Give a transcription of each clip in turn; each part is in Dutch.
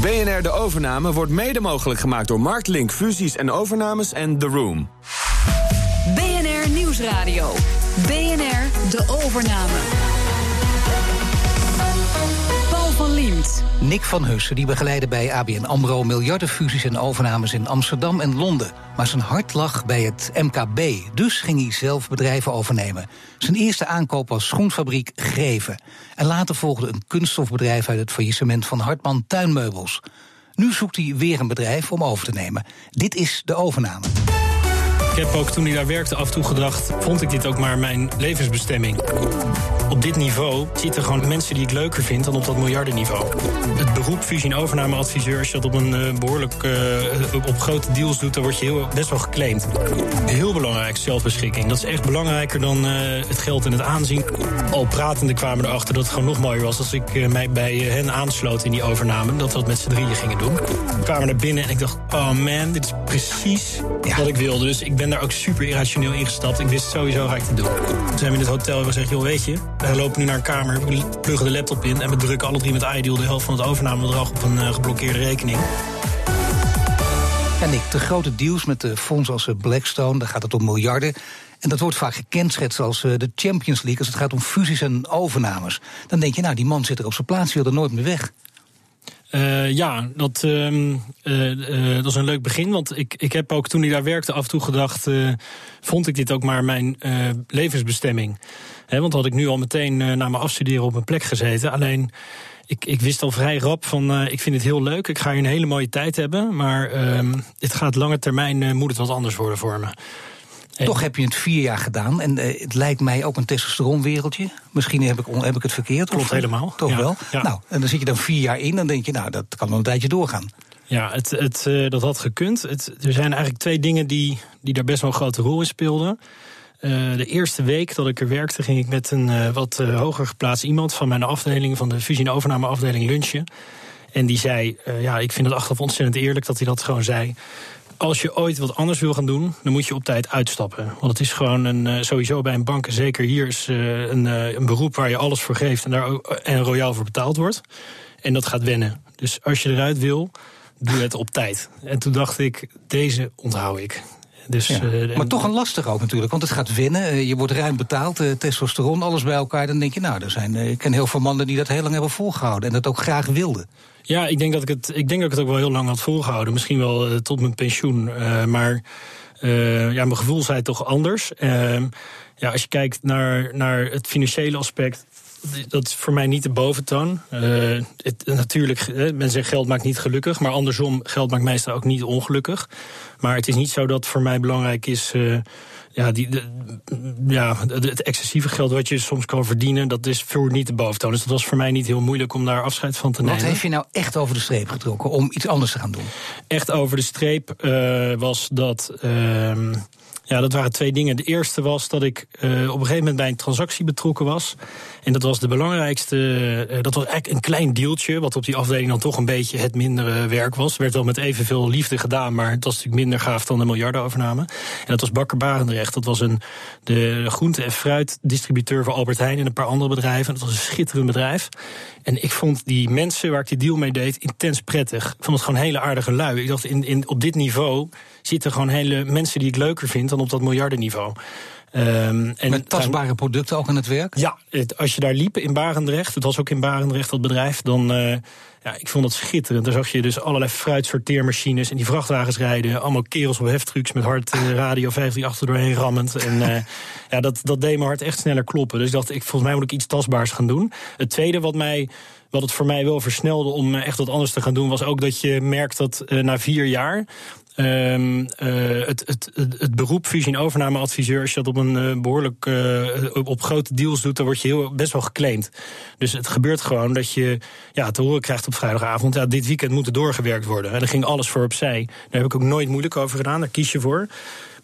BNR De Overname wordt mede mogelijk gemaakt door Marktlink Fusies en Overnames en The Room. BNR Nieuwsradio. BNR De Overname. Nick van Hussen die begeleidde bij ABN AMRO miljardenfusies en overnames in Amsterdam en Londen. Maar zijn hart lag bij het MKB, dus ging hij zelf bedrijven overnemen. Zijn eerste aankoop was schoenfabriek Greven. En later volgde een kunststofbedrijf uit het faillissement van Hartman Tuinmeubels. Nu zoekt hij weer een bedrijf om over te nemen. Dit is de overname. Ik heb ook toen ik daar werkte af en toe gedacht... vond ik dit ook maar mijn levensbestemming. Op dit niveau zitten gewoon mensen die ik leuker vind... dan op dat miljardenniveau. Het beroep fusie- en overnameadviseur... als je dat op een uh, behoorlijk uh, op grote deals doet... dan word je heel, best wel geclaimd. Heel belangrijk, zelfbeschikking. Dat is echt belangrijker dan uh, het geld en het aanzien. Al pratende kwamen erachter dat het gewoon nog mooier was... als ik mij bij hen aansloot in die overname... dat we dat met z'n drieën gingen doen. We kwamen naar binnen en ik dacht... oh man, dit is precies ja. wat ik wilde. Dus ik ben daar ook super irrationeel ingestapt. Ik wist sowieso ga ik het doen. Toen zijn we in het hotel en we zeggen, joh, weet je... we lopen nu naar een kamer, we pluggen de laptop in... en we drukken alle drie met Ideal de helft van het overnamebedrag... op een uh, geblokkeerde rekening. En ik, de grote deals met de fondsen als Blackstone, daar gaat het om miljarden. En dat wordt vaak gekenschetst als uh, de Champions League... als het gaat om fusies en overnames. Dan denk je, nou, die man zit er op zijn plaats, wil er nooit meer weg. Uh, ja, dat, uh, dat is een leuk begin. Want ik, ik heb ook toen ik daar werkte af en toe gedacht... vond ik dit ook maar mijn levensbestemming. Want had ik nu al meteen na mijn afstuderen op een plek gezeten. Alleen, ik, ik wist al vrij rap van... ik vind het heel leuk, ik ga hier een hele mooie tijd hebben... maar ehm, het gaat lange termijn, moet het wat anders worden voor me. Toch heb je het vier jaar gedaan. En uh, het lijkt mij ook een testosteronwereldje. Misschien heb ik, heb ik het verkeerd. Klopt of, helemaal. Toch wel? Ja. Nou, en dan zit je dan vier jaar in. Dan denk je, nou, dat kan nog een tijdje doorgaan. Ja, het, het, uh, dat had gekund. Het, er zijn eigenlijk twee dingen die, die daar best wel een grote rol in speelden. Uh, de eerste week dat ik er werkte, ging ik met een wat hoger geplaatst iemand van mijn afdeling, van de fusie- en overnameafdeling lunchen. En die zei: Ja, ik vind het achteraf ontzettend eerlijk dat hij dat gewoon zei als je ooit wat anders wil gaan doen, dan moet je op tijd uitstappen. Want het is gewoon een, uh, sowieso bij een bank, zeker hier, is uh, een, uh, een, beroep waar je alles voor geeft en daar en royaal voor betaald wordt. En dat gaat wennen. Dus als je eruit wil, doe het op tijd. En toen dacht ik, deze onthoud ik. Dus, ja, maar toch een lastig ook natuurlijk, want het gaat winnen. Je wordt ruim betaald, testosteron, alles bij elkaar. Dan denk je, nou, er zijn, ik ken heel veel mannen die dat heel lang hebben volgehouden en dat ook graag wilden. Ja, ik denk dat ik het, ik denk dat ik het ook wel heel lang had volgehouden. Misschien wel uh, tot mijn pensioen. Uh, maar uh, ja, mijn gevoel zei toch anders. Ehm, ja, als je kijkt naar, naar het financiële aspect. Dat is voor mij niet de boventoon. Het, natuurlijk, men zegt geld maakt niet gelukkig. Maar andersom, geld maakt meestal ook niet ongelukkig. Maar het is niet zo dat voor mij belangrijk is ja, die, de, ja, het excessieve geld wat je soms kan verdienen, dat is voor niet de boventoon. Dus dat was voor mij niet heel moeilijk om daar afscheid van te nemen. Wat heeft je nou echt over de streep getrokken om iets anders te gaan doen? Echt over de streep uh, was dat. Uh, ja, dat waren twee dingen. De eerste was dat ik uh, op een gegeven moment bij een transactie betrokken was. En dat was de belangrijkste. Uh, dat was eigenlijk een klein deeltje. Wat op die afdeling dan toch een beetje het mindere werk was. Werd wel met evenveel liefde gedaan. Maar het was natuurlijk minder gaaf dan de miljardenovername. En dat was Bakker Barendrecht. Dat was een, de groente- en fruitdistributeur voor Albert Heijn en een paar andere bedrijven. Dat was een schitterend bedrijf. En ik vond die mensen waar ik die deal mee deed intens prettig. Ik vond het gewoon hele aardige lui. Ik dacht, in, in, op dit niveau zitten gewoon hele mensen die ik leuker vind dan op dat miljardenniveau. Um, en Met tastbare producten ook aan het werk? Ja, het, als je daar liep in Barendrecht, het was ook in Barendrecht dat bedrijf, dan. Uh, ja, ik vond dat schitterend. Daar zag je dus allerlei fruitsorteermachines en die vrachtwagens rijden. Allemaal kerels op heftrucks met hard uh, radio 538 doorheen rammend. En uh, ja, dat, dat deed mijn hart echt sneller kloppen. Dus ik dacht, ik, volgens mij moet ik iets tastbaars gaan doen. Het tweede wat mij wat het voor mij wel versnelde om echt wat anders te gaan doen, was ook dat je merkt dat uh, na vier jaar Um, uh, het, het, het, beroep fusie- en overnameadviseur, als je dat op een uh, behoorlijk uh, op grote deals doet, dan word je heel, best wel geclaimd. Dus het gebeurt gewoon dat je ja, te horen krijgt op vrijdagavond, ja, dit weekend moet er doorgewerkt worden. En daar ging alles voor opzij. Daar heb ik ook nooit moeilijk over gedaan, daar kies je voor.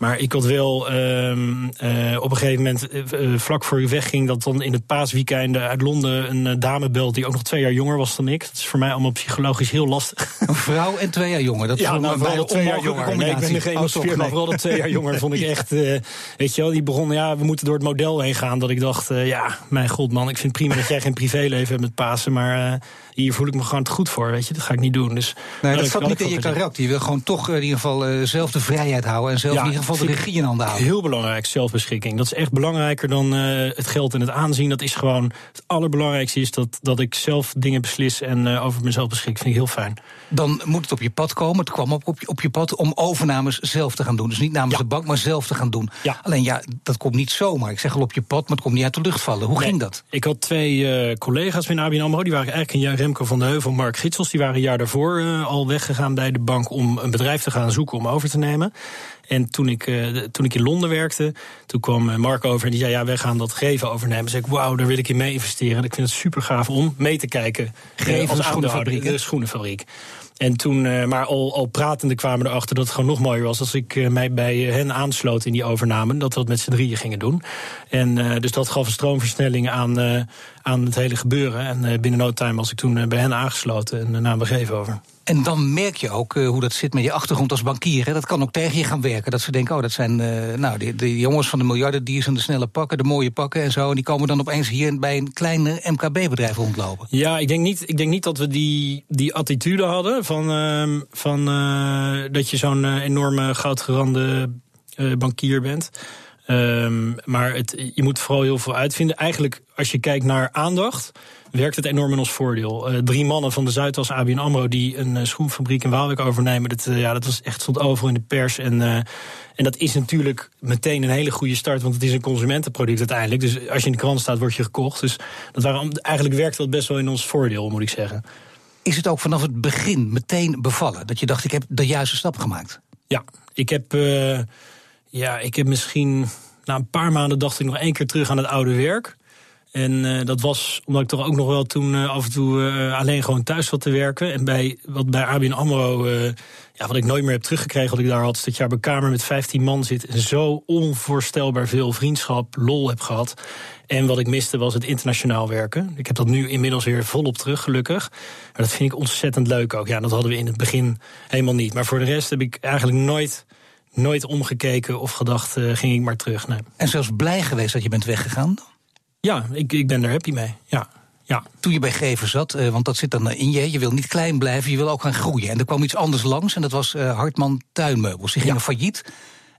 Maar ik had wel um, uh, op een gegeven moment, uh, vlak voor ik wegging, dat dan in het paasweekend uit Londen een uh, dame belt die ook nog twee jaar jonger was dan ik. Dat is voor mij allemaal psychologisch heel lastig. Een vrouw en twee jaar jonger, dat ja, is nou, bijna twee jaar jonger. Nee, ik ben nu geëmotioneerd, maar vooral dat twee jaar jonger vond ik echt... Weet je wel, die begonnen, ja, we moeten door het model heen gaan. Dat ik dacht, ja, mijn god man, ik vind het prima dat jij geen privéleven hebt met Pasen... maar hier voel ik me gewoon te goed voor, weet je. Dat ga ik niet doen. Dus, nee, dat zat niet in je karakter. Je wil gewoon toch in ieder geval zelf de vrijheid houden... en zelf ja, in ieder geval de regie in handen houden. Heel belangrijk, zelfbeschikking. Dat is echt belangrijker dan het geld en het aanzien. Dat is gewoon het allerbelangrijkste is dat, dat ik zelf dingen beslis... en over mezelf beschik. vind ik heel fijn. Dan moet het op je pad komen. Het kwam ook op je, op je pad om overnames zelf te gaan doen. Dus niet namens de bank, maar zelf te gaan doen. Ja. Alleen ja, dat komt niet zomaar. Ik zeg al op je pad, maar het komt niet uit de lucht vallen. Hoe ging dat? Ik had twee uh, collega's binnen ABN AMRO. Die waren eigenlijk een jaar Remco van de Heuvel Mark Gitsels. Die waren een jaar daarvoor al weggegaan bij de bank... om een bedrijf te gaan zoeken om over te nemen. En toen ik, uh, toen ik in Londen werkte, toen kwam Mark over en die zei: Ja, wij gaan dat Geven overnemen. Zei ik: Wauw, daar wil ik in mee investeren. Ik vind het super gaaf om mee te kijken. Geven, als schoenenfabriek. De schoenenfabriek. En toen, maar al, al pratende kwamen erachter dat het gewoon nog mooier was als ik mij bij hen aansloot in die overname. Dat we dat met z'n drieën gingen doen. En uh, dus dat gaf een stroomversnelling aan, aan het hele gebeuren. En binnen no time was ik toen bij hen aangesloten en namen we geven over. En dan merk je ook uh, hoe dat zit met je achtergrond als bankier. Hè. Dat kan ook tegen je gaan werken. Dat ze denken, oh, dat zijn uh, nou, die, jongens van de miljarden... die zijn de snelle pakken, de mooie pakken en zo... en die komen dan opeens hier bij een kleine MKB-bedrijf rondlopen. Ja, ik denk niet, ik denk niet dat we die, die attitude hadden... van, uh, van dat je zo'n enorme goudgerande bankier bent... Um, maar het, je moet vooral heel veel uitvinden. Eigenlijk, als je kijkt naar aandacht werkt het enorm in ons voordeel. Uh, drie mannen van de Zuidas ABN AMRO die een uh, schoenfabriek in Waalwijk overnemen. Dat, uh, ja, dat was echt stond overal in de pers. En, en dat is natuurlijk meteen een hele goede start. Want het is een consumentenproduct uiteindelijk. Dus als je in de krant staat, word je gekocht. Dus dat waren, eigenlijk werkt dat best wel in ons voordeel, moet ik zeggen. Is het ook vanaf het begin meteen bevallen? Dat je dacht, ik heb de juiste stap gemaakt? Ja, ik heb, ja, ik heb misschien... Na een paar maanden dacht ik nog één keer terug aan het oude werk. En uh, dat was omdat ik toch ook nog wel toen uh, af en toe uh, alleen gewoon thuis zat te werken. En bij, wat bij ABN AMRO, ja, wat ik nooit meer heb teruggekregen wat ik daar had... is dat je op een kamer met 15 man zit... en zo onvoorstelbaar veel vriendschap, lol heb gehad. En wat ik miste was het internationaal werken. Ik heb dat nu inmiddels weer volop terug, gelukkig. Maar dat vind ik ontzettend leuk ook. Ja, dat hadden we in het begin helemaal niet. Maar voor de rest heb ik eigenlijk nooit nooit omgekeken of gedacht, ging ik maar terug. Nee. En zelfs blij geweest dat je bent weggegaan? Ja, ik, ik ben er happy mee. Ja. Ja. Toen je bij Gever zat, uh, want dat zit dan in je, je wil niet klein blijven, je wil ook gaan groeien. En er kwam iets anders langs en dat was uh, Hartman Tuinmeubels. Die gingen ja. failliet.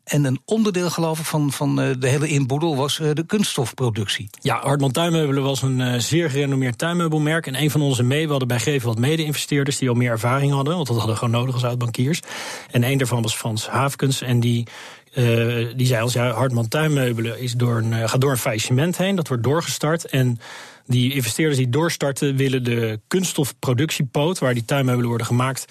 En een onderdeel, geloof ik, van, van uh, de hele inboedel was de kunststofproductie. Ja, Hartman Tuinmeubelen was een zeer gerenommeerd tuinmeubelmerk. En een van onze mee, hadden bij Geven wat mede-investeerders die al meer ervaring hadden. Want dat hadden we gewoon nodig als oud-bankiers. En een daarvan was Frans Havekens. En die die zei ons, ja, Hartman Tuinmeubelen is door een, gaat door een faillissement heen. Dat wordt doorgestart. En die investeerders die doorstarten willen de kunststofproductiepoot... waar die tuinmeubelen worden gemaakt,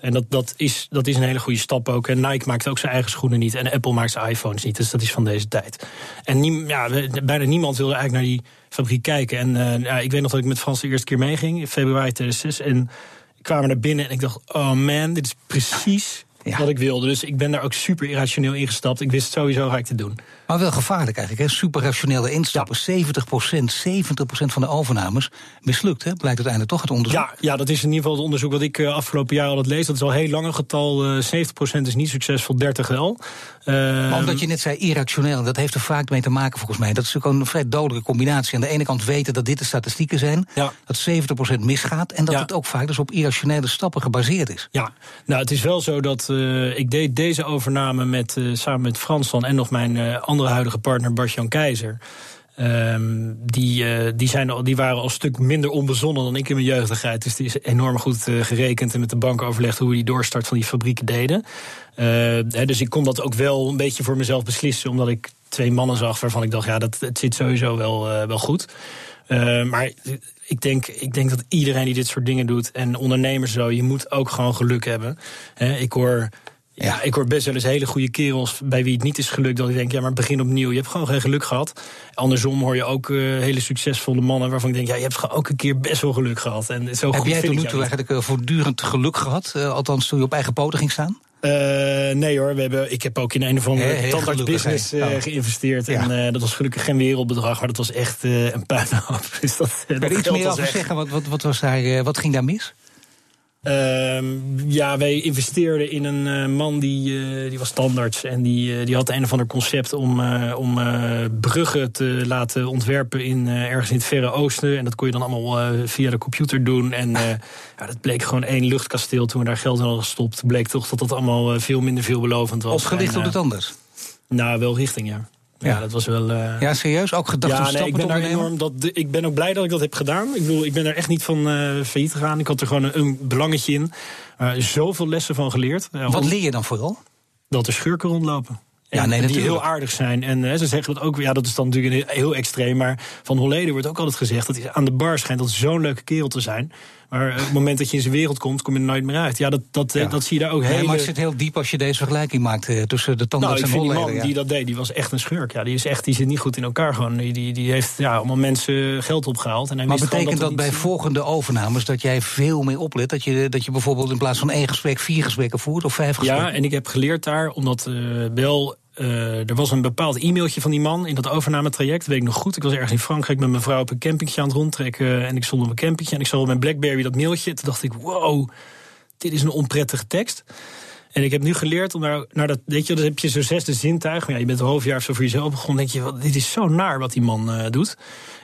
En dat, dat, is, dat is een hele goede stap ook. En Nike maakt ook zijn eigen schoenen niet. En Apple maakt zijn iPhones niet. Dus dat is van deze tijd. En nie, ja, bijna niemand wilde eigenlijk naar die fabriek kijken. En uh, ja, ik weet nog dat ik met Frans de eerste keer meeging... in februari 2006. En ik kwam naar binnen en ik dacht... oh man, dit is precies ja. wat ik wilde. Dus ik ben daar ook super irrationeel ingestapt. Ik wist sowieso ga ik te doen. Maar wel gevaarlijk eigenlijk, hè? Super rationele instappen. Ja. 70% 70% van de overnames mislukt, hè? Blijkt uiteindelijk toch het onderzoek. Ja, ja, dat is in ieder geval het onderzoek wat ik uh, afgelopen jaar al het lees. Dat is al heel lang een getal. Uh, 70% is niet succesvol, 30 wel. Maar omdat je net zei irrationeel, dat heeft er vaak mee te maken volgens mij. Dat is ook een vrij dodelijke combinatie. Aan de ene kant weten dat dit de statistieken zijn, ja. dat 70% misgaat... en dat ja. het ook vaak dus op irrationele stappen gebaseerd is. Ja, nou het is wel zo dat uh, ik deed deze overname met, uh, samen met Frans en nog mijn uh, andere huidige partner Bart-Jan Keizer. Um, die, uh, die, zijn die waren al een stuk minder onbezonnen dan ik in mijn jeugdigheid. Dus die is enorm goed uh, gerekend en met de bank overlegd hoe we die doorstart van die fabrieken deden. Uh, hè, dus ik kon dat ook wel een beetje voor mezelf beslissen, omdat ik twee mannen zag waarvan ik dacht, ja, dat het zit sowieso wel, wel goed. maar ik denk, ik denk dat iedereen die dit soort dingen doet, en ondernemers zo, je moet ook gewoon geluk hebben. Hè, ik hoor ja, ik hoor best wel eens hele goede kerels bij wie het niet is gelukt. Dat ik denk, ja, maar begin opnieuw. Je hebt gewoon geen geluk gehad. Andersom hoor je ook uh, hele succesvolle mannen waarvan ik denk, ja, je hebt ook een keer best wel geluk gehad. En zo Heb goed jij tot nu toe eigenlijk uh, voortdurend geluk gehad? Uh, althans, toen je op eigen poten ging staan? Uh, nee hoor, we hebben, ik heb ook in een of andere tandartsbusiness uh, geïnvesteerd. Ja. En uh, dat was gelukkig geen wereldbedrag, maar dat was echt een puinhoop. Dus dat, dat je iets meer over zeggen? Wat, wat, wat, was daar, eh, wat ging daar mis? Ehm, ja, wij investeerden in een eh, man die, eh, die was standaards. En die, eh, die had een of ander concept om, om bruggen te laten ontwerpen in, ergens in het Verre Oosten. En dat kon je dan allemaal via de computer doen. En ja, dat bleek gewoon één luchtkasteel toen we daar geld in hadden gestopt. Bleek toch dat dat allemaal veel minder veelbelovend was. Opgelicht op het anders? Nou, wel richting, ja. Ja, dat was wel. Uh... Ja, serieus? Ook gedacht ja, om nee, ik ben daar enorm. Dat, ik ben ook blij dat ik dat heb gedaan. Ik bedoel, ik ben er echt niet van uh, failliet gegaan. Ik had er gewoon een, een belangetje in. Uh, zoveel lessen van geleerd. Wat leer je dan vooral? Dat er schurken rondlopen. Ja, nee, die heel aardig zijn. En ze zeggen dat ook, ja, dat is dan natuurlijk heel extreem. Maar van Holleder wordt ook altijd gezegd dat hij aan de bar schijnt dat zo'n leuke kerel te zijn. Maar op het moment dat je in zijn wereld komt, kom je er nooit meer uit. Ja, dat, dat, eh, dat zie je daar ook heel. maar het zit heel diep als je deze vergelijking maakt uh, tussen de tandarts nou, en Holleder. Die man die dat deed, die was echt een schurk. Ja, die, is echt, die zit niet goed in elkaar gewoon. Die, die, die heeft ja, allemaal mensen geld opgehaald. En hij maar betekent dat, bij volgende overnames dat jij veel meer oplet? Dat je, dat je bijvoorbeeld in plaats van één gesprek vier gesprekken voert of vijf gesprekken? Ja, en ik heb geleerd daar, omdat uh, Bel uh, er was een bepaald e-mailtje van die man in dat overnametraject. weet ik nog goed. Ik was ergens in Frankrijk met mijn vrouw op een campingje aan het rondtrekken. En ik stond op een campingje en ik zag op mijn Blackberry dat mailtje. Toen dacht ik, wow, dit is een onprettige tekst. En ik heb nu geleerd om naar, naar dat, weet je, dan heb je zo'n zesde zintuig. Maar ja, je bent een half jaar of zo voor jezelf begonnen. denk je, wat, dit is zo naar wat die man uh, doet.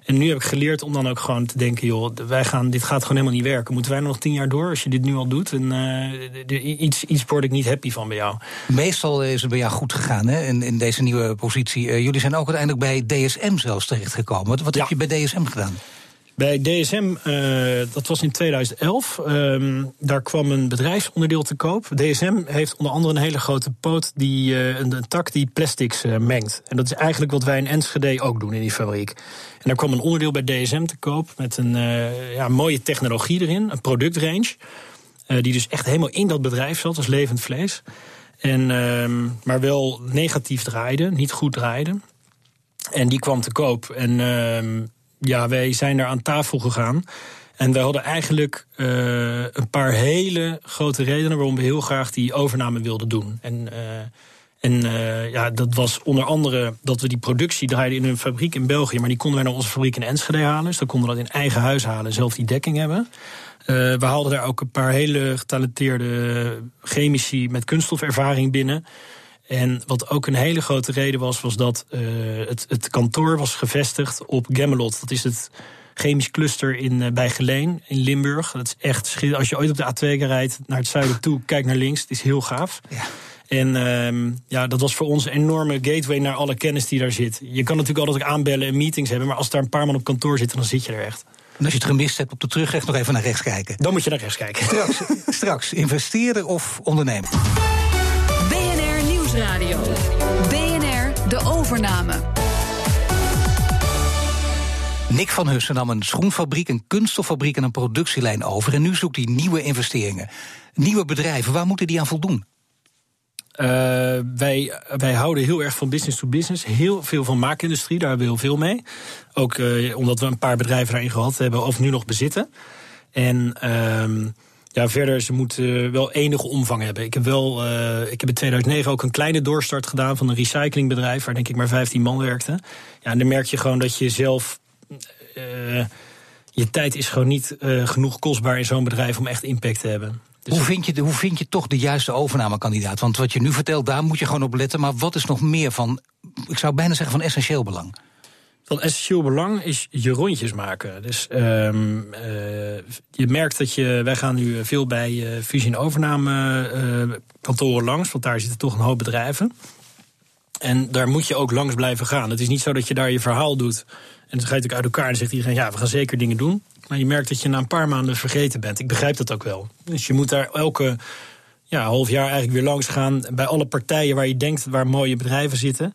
En nu heb ik geleerd om dan ook gewoon te denken, joh, wij gaan, dit gaat gewoon helemaal niet werken. Moeten wij nog tien jaar door als je dit nu al doet? En uh, iets, iets word ik niet happy van bij jou. Meestal is het bij jou goed gegaan hè, in, in deze nieuwe positie. Uh, jullie zijn ook uiteindelijk bij DSM zelfs terechtgekomen. Wat, wat heb je bij DSM gedaan? Bij DSM, eh, dat was in 2011, um, daar kwam een bedrijfsonderdeel te koop. DSM heeft onder andere een hele grote poot, die, uh, een, een, tak die plastics uh, mengt. En dat is eigenlijk wat wij in Enschede ook doen in die fabriek. En daar kwam een onderdeel bij DSM te koop met een ja, mooie technologie erin, een productrange. die dus echt helemaal in dat bedrijf zat, als levend vlees. En, um, maar wel negatief draaide, niet goed draaide. En die kwam te koop. En uh, ja, wij zijn daar aan tafel gegaan. En we hadden eigenlijk uh, een paar hele grote redenen waarom we heel graag die overname wilden doen. En, uh, en uh, ja, dat was onder andere dat we die productie draaiden in een fabriek in België. Maar die konden wij naar onze fabriek in Enschede halen. Dus dan konden we dat in eigen huis halen, zelf die dekking hebben. we haalden daar ook een paar hele getalenteerde chemici met kunststofervaring binnen. En wat ook een hele grote reden was, was dat uh, het, het kantoor was gevestigd op Gemmelot. Dat is het chemisch cluster in, uh, bij Geleen in Limburg. Dat is echt schitterend. Als je ooit op de A2 rijdt naar het zuiden toe, kijk naar links. Het is heel gaaf. Ja. En uh, ja, dat was voor ons een enorme gateway naar alle kennis die daar zit. Je kan natuurlijk altijd aanbellen en meetings hebben, maar als daar een paar man op kantoor zitten, dan zit je er echt. En als je het gemist hebt op de terugweg, nog even naar rechts kijken. Dan moet je naar rechts kijken. Straks, straks investeerder of ondernemer. Nieuwsradio. BNR De Overname. Nick van Hussen nam een schoenfabriek, een kunststoffabriek en een productielijn over. En nu zoekt hij nieuwe investeringen. Nieuwe bedrijven, waar moeten die aan voldoen? Uh, wij, wij houden heel erg van business to business. Heel veel van maakindustrie, daar hebben we heel veel mee. Ook uh, omdat we een paar bedrijven daarin gehad hebben of nu nog bezitten. En uh, ja, verder, ze moeten wel enige omvang hebben. Ik heb wel, uh, ik heb in 2009 ook een kleine doorstart gedaan van een recyclingbedrijf, waar denk ik maar 15 man werkte. Ja, en dan merk je gewoon dat je zelf. Uh, je tijd is gewoon niet genoeg kostbaar in zo'n bedrijf om echt impact te hebben. Dus hoe, vind je, hoe vind je toch de juiste overnamekandidaat? Want wat je nu vertelt, daar moet je gewoon op letten. Maar wat is nog meer van, ik zou bijna zeggen, van essentieel belang? Van essentieel belang is je rondjes maken. Dus um, uh, je merkt dat je. Wij gaan nu veel bij uh, fusie- en overname uh, kantoren langs, want daar zitten toch een hoop bedrijven. En daar moet je ook langs blijven gaan. Het is niet zo dat je daar je verhaal doet. En dan ga je natuurlijk uit elkaar en zegt iedereen: ja, we gaan zeker dingen doen. Maar je merkt dat je na een paar maanden vergeten bent. Ik begrijp dat ook wel. Dus je moet daar elke ja, half jaar eigenlijk weer langs gaan. Bij alle partijen waar je denkt waar mooie bedrijven zitten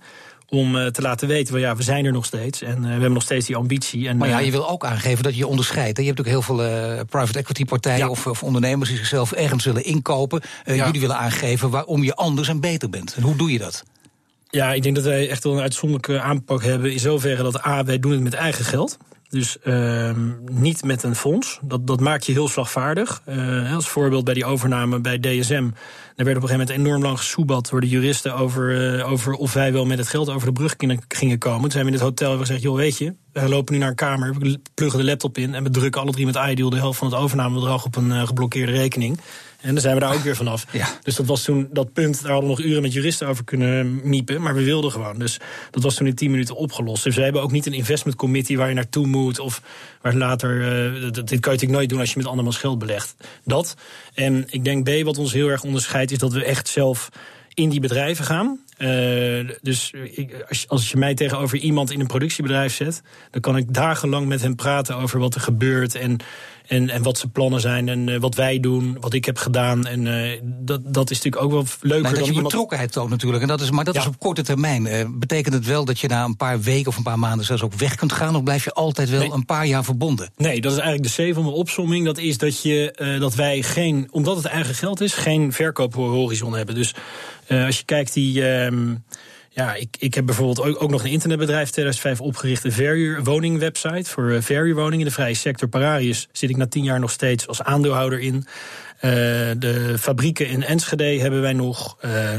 om uh, te laten weten, well, ja, we zijn er nog steeds en uh, we hebben nog steeds die ambitie. En, maar ja, eh, je wil ook aangeven dat je onderscheidt. Je hebt ook heel veel private equity partijen ja. of, of, ondernemers die zichzelf ergens willen inkopen. Ja. Jullie willen aangeven waarom je anders en beter bent. En hoe doe je dat? Ja, ik denk dat wij echt wel een uitzonderlijke aanpak hebben. In zoverre dat A, wij doen het met eigen geld. Dus uh, niet met een fonds. Dat, dat maakt je heel slagvaardig. Uh, als voorbeeld bij die overname bij DSM. Daar werd op een gegeven moment enorm lang gesoebat door de juristen over, uh, over of wij wel met het geld over de brug gingen komen. Toen zijn we in het hotel en gezegd: joh, weet je, we lopen nu naar een kamer, we pluggen de laptop in en we drukken alle drie met Ideal de helft van het overnamebedrag op een uh, geblokkeerde rekening. En dan zijn we daar ook weer vanaf. Ja. Dus dat was toen dat punt, daar hadden we nog uren met juristen over kunnen miepen. Maar we wilden gewoon. Dus dat was toen in 10 minuten opgelost. Dus we hebben ook niet een investment committee waar je naartoe moet. Of waar later. Uh, dit kan je natuurlijk nooit doen als je met andermans geld belegt. Dat. En ik denk B, wat ons heel erg onderscheidt, is dat we echt zelf in die bedrijven gaan. Uh, dus ik, als, als, je mij tegenover iemand in een productiebedrijf zet, dan kan ik dagenlang met hem praten over wat er gebeurt en, en, en wat zijn plannen zijn en uh, wat wij doen, wat ik heb gedaan. En uh, dat, dat is natuurlijk ook wel leuker maar dat dan je iemand... betrokkenheid toont natuurlijk. En dat is, maar dat Ja. is op korte termijn. betekent het wel dat je na een paar weken of een paar maanden zelfs ook weg kunt gaan? Of blijf je altijd wel Nee. een paar jaar verbonden? Nee, dat is eigenlijk de C van de opsomming. Dat is dat, je, dat wij geen, omdat het eigen geld is, geen verkoophorizon hebben. Dus als je kijkt, die. Uh, ja, ik, ik heb bijvoorbeeld ook, ook nog een internetbedrijf 2005 opgericht, een verhuur woningwebsite voor uh, verhuurwoningen in de vrije sector. Pararius zit ik na tien jaar nog steeds als aandeelhouder in. Uh, de fabrieken in Enschede hebben wij nog. Uh,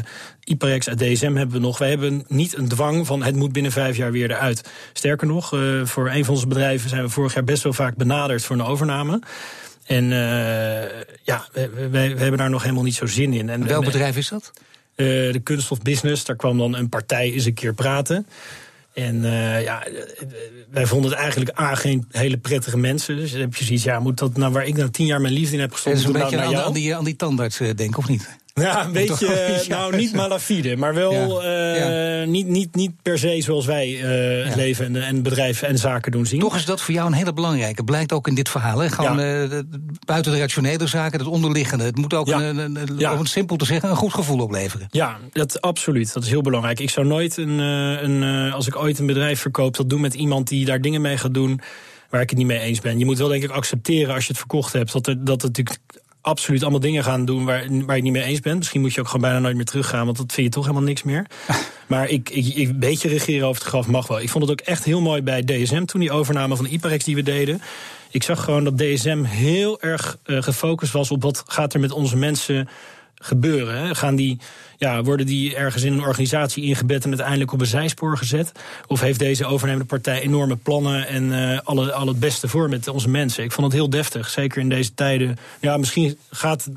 Iparex uit DSM hebben we nog. Wij hebben niet een dwang van het moet binnen vijf jaar weer eruit. Sterker nog, uh, voor een van onze bedrijven zijn we vorig jaar best wel vaak benaderd voor een overname. En ja, we, we, we, hebben daar nog helemaal niet zo zin in. En, Welk bedrijf is dat? Uh, de kunststof business, daar kwam dan een partij eens een keer praten. En uh, ja, wij vonden het eigenlijk A, geen hele prettige mensen. Dus dan heb je zoiets, ja, moet dat nou waar ik nou tien jaar mijn liefde in heb gestopt... Dat is een beetje nou naar aan, die, aan die tandarts uh, denken, of niet? Ja, een beetje, ja. nou niet malafide, maar wel Ja. uh, Ja. Niet, niet, niet per se zoals wij uh, het leven en, en bedrijven en zaken doen zien. Toch is dat voor jou een hele belangrijke. Blijkt ook in dit verhaal. Hè? Gewoon eh, de- buiten de rationele zaken, het onderliggende. Het moet ook, een, een, een- om het simpel te zeggen, een goed gevoel opleveren. Ja, dat absoluut. Dat is heel belangrijk. Ik zou nooit een, eh, een eh, als ik ooit een bedrijf verkoop, dat doen met iemand die daar dingen mee gaat doen waar ik het niet mee eens ben. Je moet wel denk ik accepteren als je het verkocht hebt, dat er dat het natuurlijk absoluut allemaal dingen gaan doen waar, waar je het niet mee eens bent. Misschien moet je ook gewoon bijna nooit meer teruggaan, want dat vind je toch helemaal niks meer. maar ik, ik, ik een beetje regeren over het graf mag wel. Ik vond het ook echt heel mooi bij DSM toen die overname van Iparex die we deden. Ik zag gewoon dat DSM heel erg eh, gefocust was op wat gaat er met onze mensen gebeuren. Hè? Gaan die, ja, worden die ergens in een organisatie ingebed en uiteindelijk op een zijspoor gezet? Of heeft deze overnemende partij enorme plannen en eh alle, al het beste voor met onze mensen? Ik vond het heel deftig, zeker in deze tijden. Ja, misschien gaat.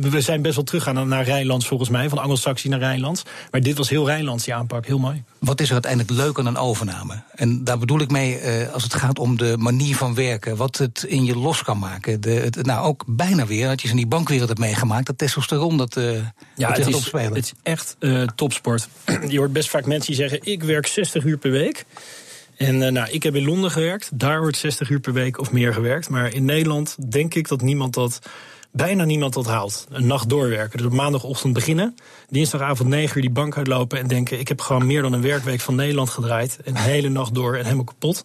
We zijn best wel teruggaan naar Rijnlands volgens mij, van Anglo-Saxie naar Rijnlands. Maar dit was heel Rijnlands, die aanpak. Heel mooi. Wat is er uiteindelijk leuk aan een overname? En daar bedoel ik mee eh, als het gaat om de manier van werken. Wat het in je los kan maken. De, het, nou, ook bijna weer, dat je ze in die bankwereld hebt meegemaakt. Dat testosteron, dat, eh dat het gaat is, opspelen. het echt eh, topsport. Je hoort best vaak mensen die zeggen: Ik werk 60 uur per week. En eh, nou, ik heb in Londen gewerkt. Daar wordt 60 uur per week of meer gewerkt. Maar in Nederland denk ik dat niemand dat. Bijna niemand dat haalt. Een nacht doorwerken. Dus op maandagochtend beginnen. Dinsdagavond 9 uur die bank uitlopen. En denken: Ik heb gewoon meer dan een werkweek van Nederland gedraaid. Een hele nacht door en helemaal kapot.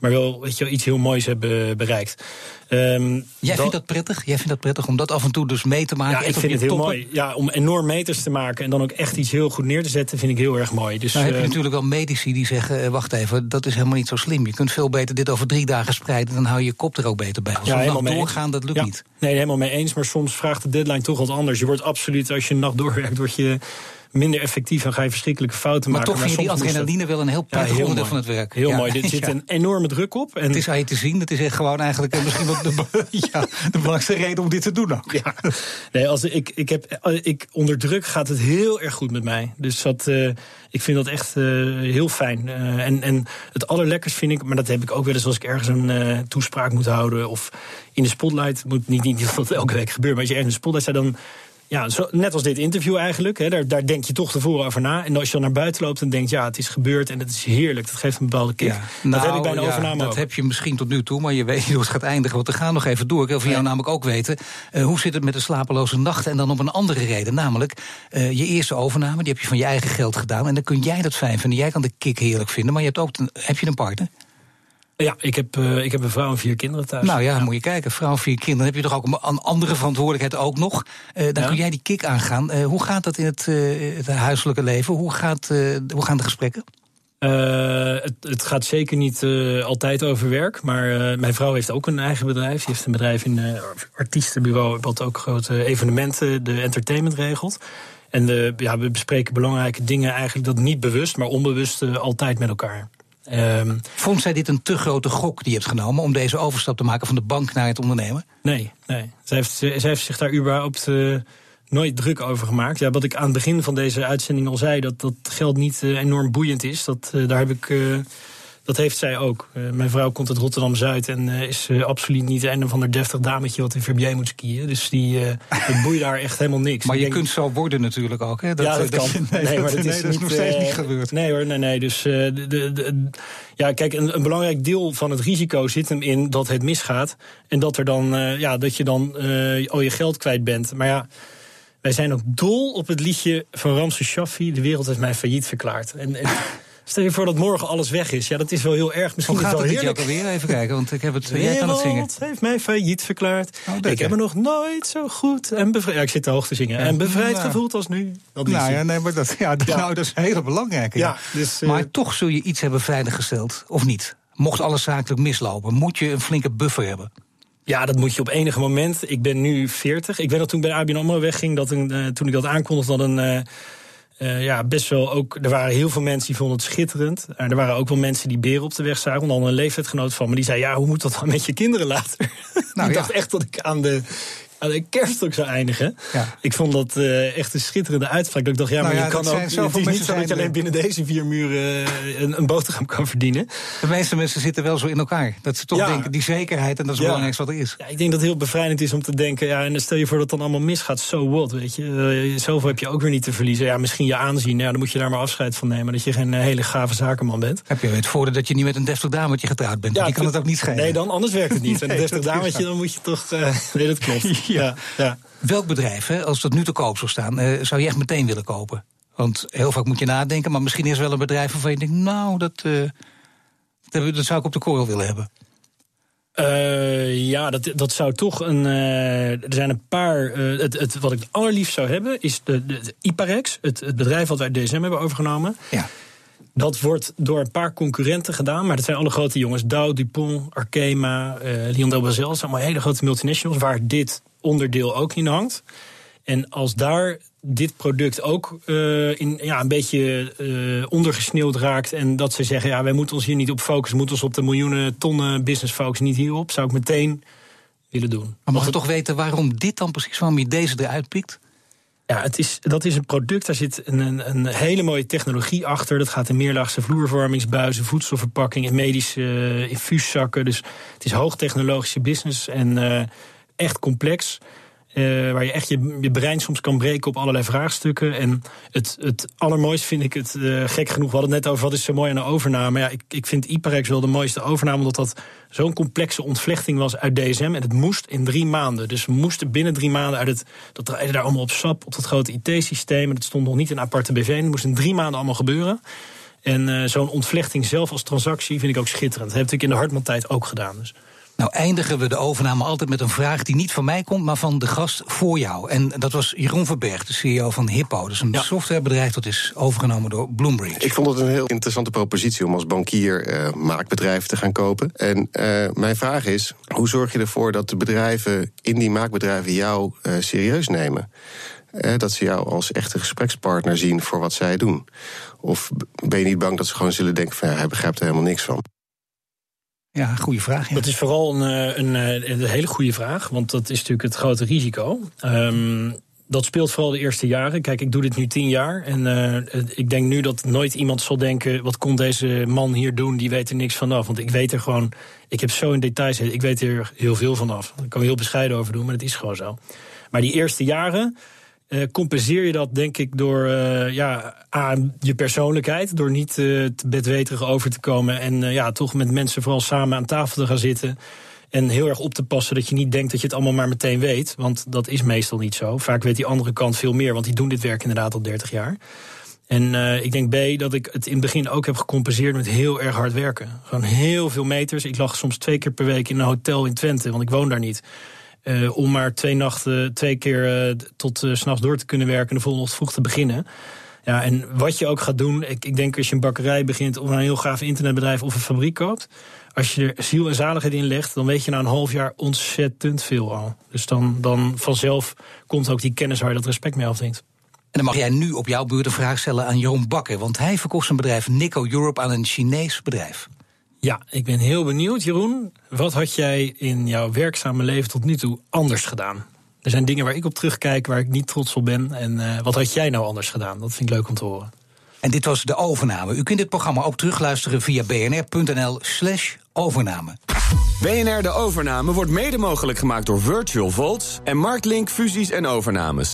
Maar wel, weet je, wel, iets heel moois hebben bereikt. Um, Jij vindt dat prettig? Jij vindt dat prettig om dat af en toe dus mee te maken? Ja, ik vind het heel toppen? mooi. Ja, om enorm meters te maken en dan ook echt iets heel goed neer te zetten, vind ik heel erg mooi. Dus, Nou heb je eh, natuurlijk wel medici die zeggen, eh, wacht even, dat is helemaal niet zo slim. Je kunt veel beter dit over drie dagen spreiden, dan hou je je kop er ook beter bij. Als Ja, helemaal dan mee doorgaan, eens. dat lukt ja. niet. Nee, helemaal mee eens. Maar soms vraagt de deadline toch wat anders. Je wordt absoluut, als je een nacht doorwerkt, word je minder effectief en ga je verschrikkelijke fouten Maar maken. toch vind je die dat- adrenaline wel een heel prettig onderdeel van het werk. Heel Ja. mooi. Dit zit een enorme druk op. En Het is aan je te zien. Het is echt gewoon eigenlijk eh, misschien wel de, ja, de belangrijkste reden om dit te doen ook. Ja, nee, als ik, ik heb, ik, onder druk gaat het heel erg goed met mij. Dus dat, uh, ik vind dat echt uh, heel fijn. Uh, en, en het allerlekkers vind ik, maar dat heb ik ook wel eens als ik ergens een toespraak moet houden of in de spotlight. Moet niet, niet dat dat elke week gebeurt, maar als je ergens in de spotlight staat, dan. Ja, zo, net als dit interview eigenlijk. Hè, daar, daar denk je toch tevoren over na. En als je dan naar buiten loopt en denkt, ja, het is gebeurd en het is heerlijk. Dat geeft een bepaalde kick. Ja, dat nou, heb ik bij een ja, overname Dat ook. heb je misschien tot nu toe, maar je weet niet hoe het gaat eindigen. Want we gaan nog even door. Ik wil van jou namelijk ook weten, uh, hoe zit het met de slapeloze nachten? En dan op een andere reden, namelijk uh, je eerste overname. Die heb je van je eigen geld gedaan. En dan kun jij dat fijn vinden. Jij kan de kick heerlijk vinden, maar je hebt ook een, heb je een partner? Ja, ik heb, uh, ik heb een vrouw en vier kinderen thuis. Nou ja, moet je kijken. Vrouw, vier kinderen. heb je toch ook een andere verantwoordelijkheid ook nog. Uh, dan Ja. kun jij die kick aangaan. Uh, hoe gaat dat in het, het huiselijke leven? Hoe, gaat, hoe gaan de gesprekken? Het, het, gaat zeker niet altijd over werk. Maar mijn vrouw heeft ook een eigen bedrijf. Die heeft een bedrijf in een artiestenbureau. wat ook grote evenementen, de entertainment regelt. En ja, we bespreken belangrijke dingen eigenlijk dat niet bewust, maar onbewust altijd met elkaar. Ehm, Vond zij dit een te grote gok die je hebt genomen om deze overstap te maken van de bank naar het ondernemen? Nee, nee. Zij heeft, zij heeft zich daar überhaupt uh, nooit druk over gemaakt. Ja, wat ik aan het begin van deze uitzending al zei, dat dat geld niet uh, enorm boeiend is. Dat, uh, daar heb ik dat heeft zij ook. Uh, mijn vrouw komt uit Rotterdam-Zuid en uh, is uh, absoluut niet een of ander deftig dametje wat in Verbier moet skiën. Dus die het boeit daar echt helemaal niks. Maar je kunt zo worden natuurlijk ook, hè? Dat, ja, dat, kan. nee, nee, maar dat, is, niet, nog steeds niet gebeurd. Nee hoor, nee, nee. Dus de, de, de, ja, kijk, een, een, belangrijk deel van het risico zit hem in dat het misgaat. En dat, er dan, ja, dat je dan al je geld kwijt bent. Maar ja... Wij zijn ook dol op het liedje van Ramses Shaffi. De wereld heeft mij failliet verklaard. En, en Stel je voor dat morgen alles weg is. Ja, dat is wel heel erg. Misschien Hoe gaat het wel heerlijk. ook alweer? Even kijken, want ik heb het... jij kan het zingen. heeft mij failliet verklaard. Oh, ik heb me nog nooit zo goed en bevrijd... Ja, ik zit te hoog te zingen. En bevrijd gevoeld als nu. Dat nou ja, nee, maar dat, ja, Nou, dat is een hele belangrijke. Ja. Dus, maar uh, toch zul je iets hebben veiliggesteld, of niet? Mocht alles zakelijk mislopen, moet je een flinke buffer hebben. Ja, dat moet je op enige moment. Ik ben nu 40. Ik weet dat toen bij ABN AMRO wegging... Dat een, uh, toen ik dat aankondigde, dat een... Uh, uh, ja, best wel ook. Er waren heel veel mensen die vonden het schitterend. er waren ook wel mensen die beren op de weg zagen. Onder andere een leeftijdgenoot van me. Die zei: Ja, hoe moet dat dan met je kinderen later? Nou, ik dacht echt dat ik aan de aan de kerst ook zou eindigen. Ja. Ik vond dat uh, echt een schitterende uitspraak. Dat ik dacht, ja, nou maar je kan ook. Het is niet zo dat je alleen binnen deze vier muren uh, een, een boterham kan verdienen. De meeste mensen zitten wel zo in elkaar. Dat ze toch ja. denken, die zekerheid, en dat is het belangrijkste wat er is. Ja, ik denk dat het heel bevrijdend is om te denken, ja, en stel je voor dat het dan allemaal misgaat, so what, weet je. Uh, zoveel heb je ook weer niet te verliezen. Ja, misschien je aanzien, ja, dan moet je daar maar afscheid van nemen. Dat je geen hele gave zakenman bent. Heb je het voordeel dat je niet met een deftig dametje getrouwd bent? Ja, die kan het ook niet schelen. Nee, dan anders werkt het niet. en een deftig dametje, dan moet je toch... nee, dat klopt. Ja. ja. Welk bedrijf, hè, als dat nu te koop zou staan, uh, zou je echt meteen willen kopen? Want heel vaak moet je nadenken, maar misschien is er wel een bedrijf waarvan je denkt, nou, dat, uh, dat, dat, zou ik op de korrel willen hebben. Uh, ja, dat, dat zou toch een. er zijn een paar. het, het, wat ik het allerliefst zou hebben is de, de, de Iparex, het, het bedrijf wat wij DSM hebben overgenomen. Ja. Dat wordt door een paar concurrenten gedaan, maar dat zijn alle grote jongens. Dow, Dupont, Arkema, uh, Leon Basel. Dat zijn allemaal hele grote multinationals waar dit onderdeel ook in hangt. En als daar dit product ook uh, in, ja, een beetje uh, ondergesneeuwd raakt. En dat ze zeggen, ja, wij moeten ons hier niet op focussen. moeten ons op de miljoenen tonnen business focussen, niet hierop. Zou ik meteen willen doen. Maar mag je toch weten waarom dit dan precies, waarom je deze eruit pikt? Ja, het is, dat is een product, daar zit een, een, een hele mooie technologie achter. Dat gaat in meerlaagse vloervormingsbuizen, voedselverpakking en medische uh, infuuszakken. Dus het is hoogtechnologische business en uh, echt complex. Uh, waar je echt je, brein soms kan breken op allerlei vraagstukken. En het, het allermooiste vind ik het, uh, gek genoeg, we hadden het net over wat is zo mooi aan een overname. Ja, ik, ik vind Iparex wel de mooiste overname, omdat dat zo'n complexe ontvlechting was uit DSM. En het moest in drie maanden. Dus we moesten binnen drie maanden uit het, dat draaide daar allemaal op sap, op dat grote IT-systeem. En dat stond nog niet in aparte BV. Moest in drie maanden allemaal gebeuren. En uh, zo'n ontvlechting zelf als transactie vind ik ook schitterend. Dat heb ik in de Hartman-tijd ook gedaan. Dus. Nou eindigen we de overname altijd met een vraag die niet van mij komt, maar van de gast voor jou. En dat was Jeroen Verberg, de CEO van Hippo. Dus een softwarebedrijf dat is overgenomen door Bloomberg. Ik vond het een heel interessante propositie om als bankier uh, maakbedrijven te gaan kopen. En uh, mijn vraag is, hoe zorg je ervoor dat de bedrijven in die maakbedrijven jou uh, serieus nemen? dat ze jou als echte gesprekspartner zien voor wat zij doen. Of ben je niet bang dat ze gewoon zullen denken van ja, hij begrijpt er helemaal niks van? Ja, goede vraag. Ja. Dat is vooral een, eh, een, eh, een, hele goede vraag, want dat is natuurlijk het grote risico. Um, dat speelt vooral de eerste jaren. Kijk, ik doe dit nu tien jaar. En uh, ik denk nu dat nooit iemand zal denken: wat kon deze man hier doen? Die weet er niks vanaf. Want ik weet er gewoon. Ik heb zo in details. Ik weet er heel veel vanaf. Daar kan je heel bescheiden over doen, maar het is gewoon zo. Maar die eerste jaren. Uh, compenseer je dat, denk ik, door uh, ja, aan je persoonlijkheid. Door niet uh, te bedweterig over te komen. En ja, toch met mensen vooral samen aan tafel te gaan zitten. En heel erg op te passen dat je niet denkt dat je het allemaal maar meteen weet. Want dat is meestal niet zo. Vaak weet die andere kant veel meer, want die doen dit werk inderdaad al 30 jaar. En ik denk B, dat ik het in het begin ook heb gecompenseerd met heel erg hard werken. Gewoon heel veel meters. Ik lag soms twee keer per week in een hotel in Twente, want ik woon daar niet. Uh, om maar twee nachten, twee keer uh, tot uh, s'nachts door te kunnen werken en de volgende ochtend vroeg te beginnen. Ja, en wat je ook gaat doen, ik, ik denk als je een bakkerij begint of een heel gaaf internetbedrijf of een fabriek koopt. Als je er ziel en zaligheid in legt, dan weet je na een half jaar ontzettend veel al. Dus dan, dan vanzelf komt ook die kennis waar je dat respect mee afdwingt. En dan mag jij nu op jouw beurt een vraag stellen aan Jeroen Bakker. Want hij verkocht zijn bedrijf Nico Europe aan een Chinees bedrijf. Ja, ik ben heel benieuwd, Jeroen. Wat had jij in jouw werkzame leven tot nu toe anders gedaan? Er zijn dingen waar ik op terugkijk waar ik niet trots op ben. En uh, wat had jij nou anders gedaan? Dat vind ik leuk om te horen. En dit was de overname. U kunt dit programma ook terugluisteren via bnr.nl/slash overname. BNR De Overname wordt mede mogelijk gemaakt door Virtual Volts en Marktlink Fusies en Overnames.